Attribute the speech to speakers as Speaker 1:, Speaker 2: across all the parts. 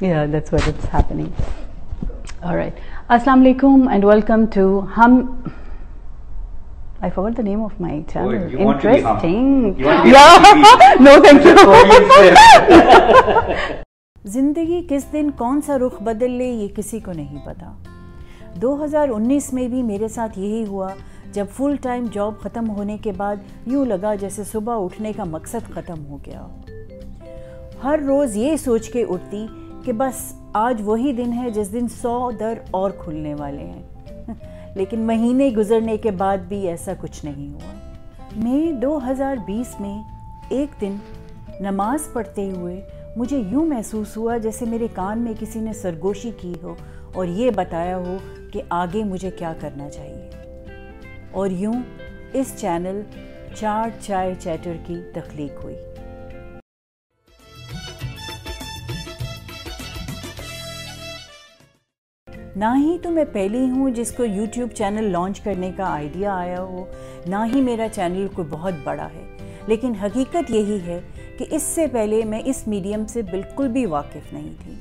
Speaker 1: Yeah, that's what it's happening. All right. Assalamu alaikum and welcome to Hum. I forgot the name of my channel.
Speaker 2: Oh, you want to be Hum.
Speaker 1: Interesting.
Speaker 2: You want to be
Speaker 1: yeah. no, thank you.
Speaker 3: زندگی کس دن کون سا رخ بدل لے یہ کسی کو نہیں پتا دو ہزار انیس میں بھی میرے ساتھ یہی ہوا جب فل ٹائم جاب ختم ہونے کے بعد یوں لگا جیسے صبح اٹھنے کا مقصد ختم ہو گیا ہر روز یہ سوچ کے اٹھتی کہ بس آج وہی دن ہے جس دن سو در اور کھلنے والے ہیں۔ لیکن مہینے گزرنے کے بعد بھی ایسا کچھ نہیں ہوا۔ میں دو ہزار بیس میں ایک دن نماز پڑھتے ہوئے مجھے یوں محسوس ہوا جیسے میرے کان میں کسی نے سرگوشی کی ہو اور یہ بتایا ہو کہ آگے مجھے کیا کرنا چاہیے۔ اور یوں اس چینل چاٹ چائے چیٹر کی تخلیق ہوئی۔ نہ ہی تو میں پہلی ہوں جس کو یوٹیوب چینل لانچ کرنے کا آئیڈیا آیا ہو، نہ ہی میرا چینل کوئی بہت بڑا ہے۔ لیکن حقیقت یہی ہے کہ اس سے پہلے میں اس میڈیم سے بالکل بھی واقف نہیں تھی۔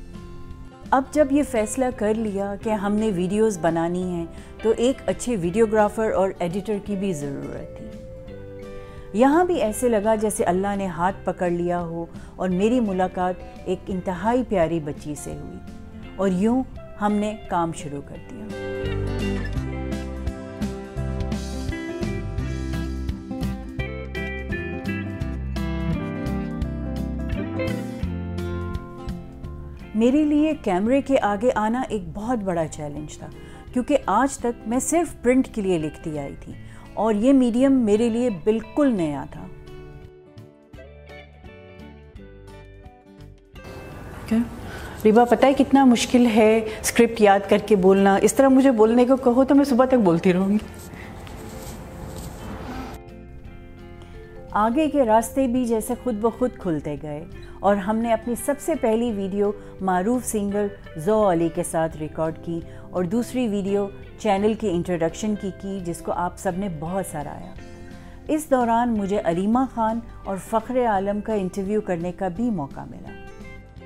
Speaker 3: اب جب یہ فیصلہ کر لیا کہ ہم نے ویڈیوز بنانی ہیں، تو ایک اچھے ویڈیوگرافر اور ایڈیٹر کی بھی ضرورت تھی۔ یہاں بھی ایسے لگا جیسے اللہ نے ہاتھ پکڑ لیا ہو اور میری ملاقات ایک انتہائی پیاری بچی سے ہوئی۔ اور یوں ہم نے کام شروع کر دیا۔ میرے لیے کیمرے کے آگے آنا ایک بہت بڑا چیلنج تھا، کیونکہ آج تک میں صرف پرنٹ کے لیے لکھتی آئی تھی، اور یہ میڈیم میرے لیے بالکل نیا تھا۔ ریبا، پتہ ہے کتنا مشکل ہے اسکرپٹ یاد کر کے بولنا؟ اس طرح مجھے بولنے کو کہو تو میں صبح تک بولتی رہوں گی۔ آگے کے راستے بھی جیسے خود بخود کھلتے گئے اور ہم نے اپنی سب سے پہلی ویڈیو معروف سنگر زو علی کے ساتھ ریکارڈ کی اور دوسری ویڈیو چینل کی انٹروڈکشن کی کی، جس کو آپ سب نے بہت سراہا اس دوران مجھے علیمہ خان اور فخر عالم کا انٹرویو کرنے کا بھی موقع ملا۔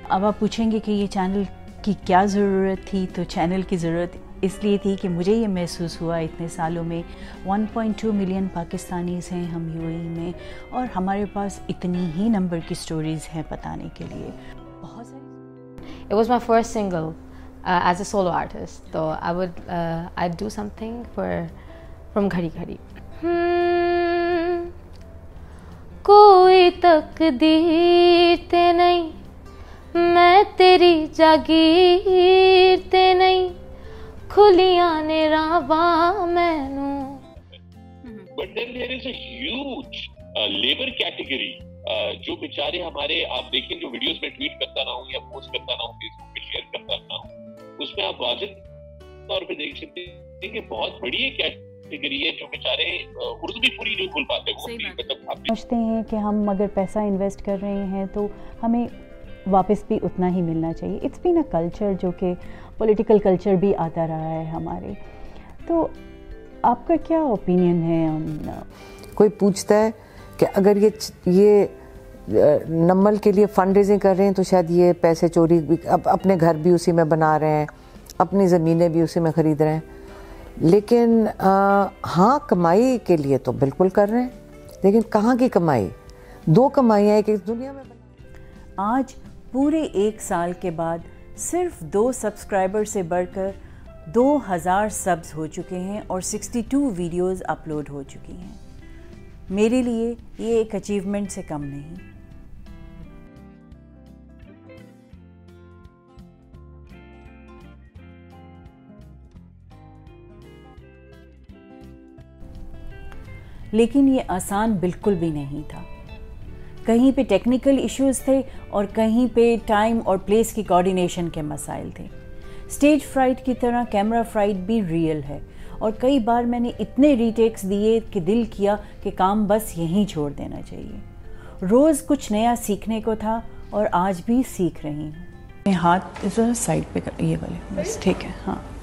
Speaker 3: اب آپ پوچھیں گے کہ یہ چینل کی کیا ضرورت تھی تو چینل کی ضرورت اس لیے تھی کہ مجھے یہ محسوس ہوا اتنے سالوں میں۔ One point two million Pakistanis ہیں ہم یو اے میں اور ہمارے پاس اتنی ہی نمبر کی سٹوریز ہیں بتانے کے لیے۔ بہت ساری
Speaker 4: It was my first single uh, as a solo artist. So I would uh, I'd do something for from کوئی تقدیر تے نہیں تیری جاگیر تے نہیں کھلیاں نے راواں مینوں
Speaker 5: but then there is a huge labour category جو بیچارے ہمارے آپ دیکھیں جو ویڈیوز میں ٹویٹ کرتا رہا ہوں یا پوسٹ کرتا رہا ہوں فیس بک پہ شیئر کرتا رہا ہوں اس میں آپ واضح طور پہ دیکھ سکتے ہیں کہ بہت بڑی ایک کیٹیگری ہے جو بیچارے اردو بھی پوری نہیں بھول پاتے وہ مطلب آپ
Speaker 3: سمجھتے ہیں کہ ہم اگر پیسہ انویسٹ کر رہے ہیں تو ہمیں واپس بھی اتنا ہی ملنا چاہیے۔ اٹس بین اے کلچر جو کہ پولیٹیکل کلچر بھی آتا رہا ہے ہمارے۔ تو آپ کا کیا اوپینین ہے
Speaker 6: کوئی پوچھتا ہے کہ اگر یہ یہ نمل کے لیے فنڈ ریزنگ کر رہے ہیں تو شاید یہ پیسے چوری اپنے گھر بھی اسی میں بنا رہے ہیں اپنی زمینیں بھی اسی میں خرید رہے ہیں۔ لیکن ہاں کمائی کے لیے تو بالکل کر رہے ہیں لیکن کہاں کی کمائی؟ دو کمائیاں ایک اس دنیا میں
Speaker 3: آج پورے ایک سال کے بعد صرف دو سبسکرائبر سے بڑھ کر دو ہزار سبز ہو چکے ہیں اور سکسٹی ٹو ویڈیوز اپلوڈ ہو چکی ہیں۔ میرے لیے یہ ایک اچیومنٹ سے کم نہیں۔ لیکن یہ آسان بالکل بھی نہیں تھا۔ کہیں پہ ٹیکنیکل ایشوز تھے اور کہیں پہ ٹائم اور پلیس کی کوارڈینیشن کے مسائل تھے۔ اسٹیج فرائٹ کی طرح کیمرہ فرائٹ بھی ریئل ہے۔ اور کئی بار میں نے اتنے ریٹیکس دیے کہ دل کیا کہ کام بس یہیں چھوڑ دینا چاہیے۔ روز کچھ نیا سیکھنے کو تھا اور آج بھی سیکھ رہی ہوں۔ ہاتھ سائڈ پہ یہ والے، بس ٹھیک ہے ہاں۔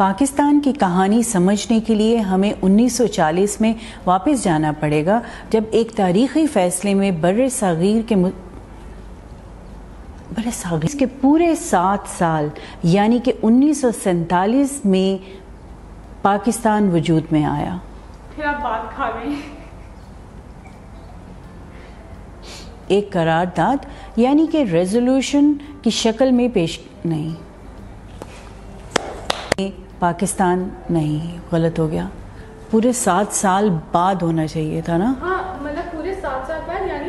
Speaker 3: پاکستان کی کہانی سمجھنے کے لیے ہمیں انیس سو چالیس میں واپس جانا پڑے گا جب ایک تاریخی فیصلے میں بر صغیر کے بڑے ساغ اس کے پورے سات سال یعنی کہ انیس سو سینتالیس میں پاکستان وجود میں آیا۔
Speaker 2: پھر آپ بات کھا گئے
Speaker 3: ایک قرارداد یعنی کہ ریزولوشن کی شکل میں پیش نہیں۔ پاکستان نہیں غلط ہو گیا۔ پورے سات سال بعد ہونا چاہیے تھا نا۔
Speaker 2: ہاں مطلب پورے سات سال بعد یعنی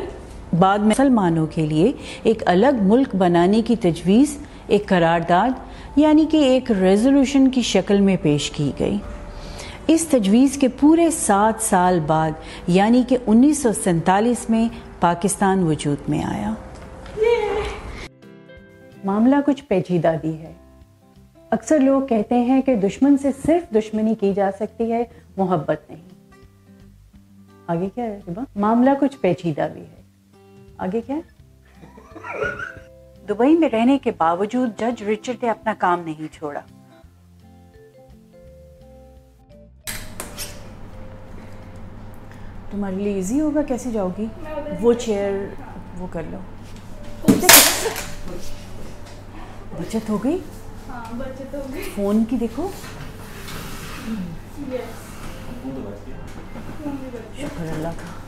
Speaker 3: بعد میں مسلمانوں کے لیے ایک الگ ملک بنانے کی تجویز ایک قرارداد یعنی کہ ایک ریزولوشن کی شکل میں پیش کی گئی۔ اس تجویز کے پورے سات سال بعد یعنی کہ انیس سو سینتالیس میں پاکستان وجود میں آیا۔
Speaker 1: معاملہ کچھ پیچیدہ بھی ہے۔ اکثر لوگ کہتے ہیں کہ دشمن سے صرف دشمنی کی جا سکتی ہے محبت نہیں۔ آگے کیا ہے؟ ربا معاملہ کچھ پیچیدہ بھی ہے۔ آگے کیا ہے؟
Speaker 3: دبئی میں رہنے کے باوجود جج رچرڈ نے اپنا کام نہیں چھوڑا۔ تمہارے لیے ایزی ہوگا؟ کیسے جاؤ گی وہ چیئر وہ کر لو۔ بچت ہو گئی
Speaker 2: بچت ہو گئی؟
Speaker 3: فون کی دیکھو۔ شکر اللہ کا۔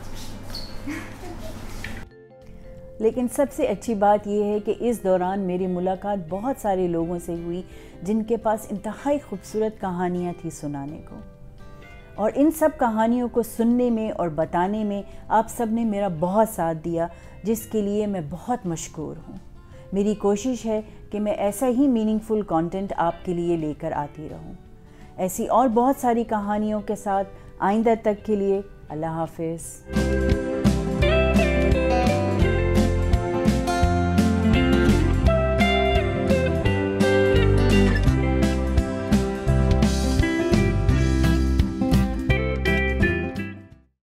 Speaker 3: لیکن سب سے اچھی بات یہ ہے کہ اس دوران میری ملاقات بہت سارے لوگوں سے ہوئی جن کے پاس انتہائی خوبصورت کہانیاں تھیں سنانے کو۔ اور ان سب کہانیوں کو سننے میں اور بتانے میں آپ سب نے میرا بہت ساتھ دیا جس کے لیے میں بہت مشکور ہوں۔ میری کوشش ہے کہ میں ایسا ہی میننگ فل کانٹینٹ آپ کے لیے لے کر آتی رہوں۔ ایسی اور بہت ساری کہانیوں کے ساتھ آئندہ تک کے لیے اللہ حافظ۔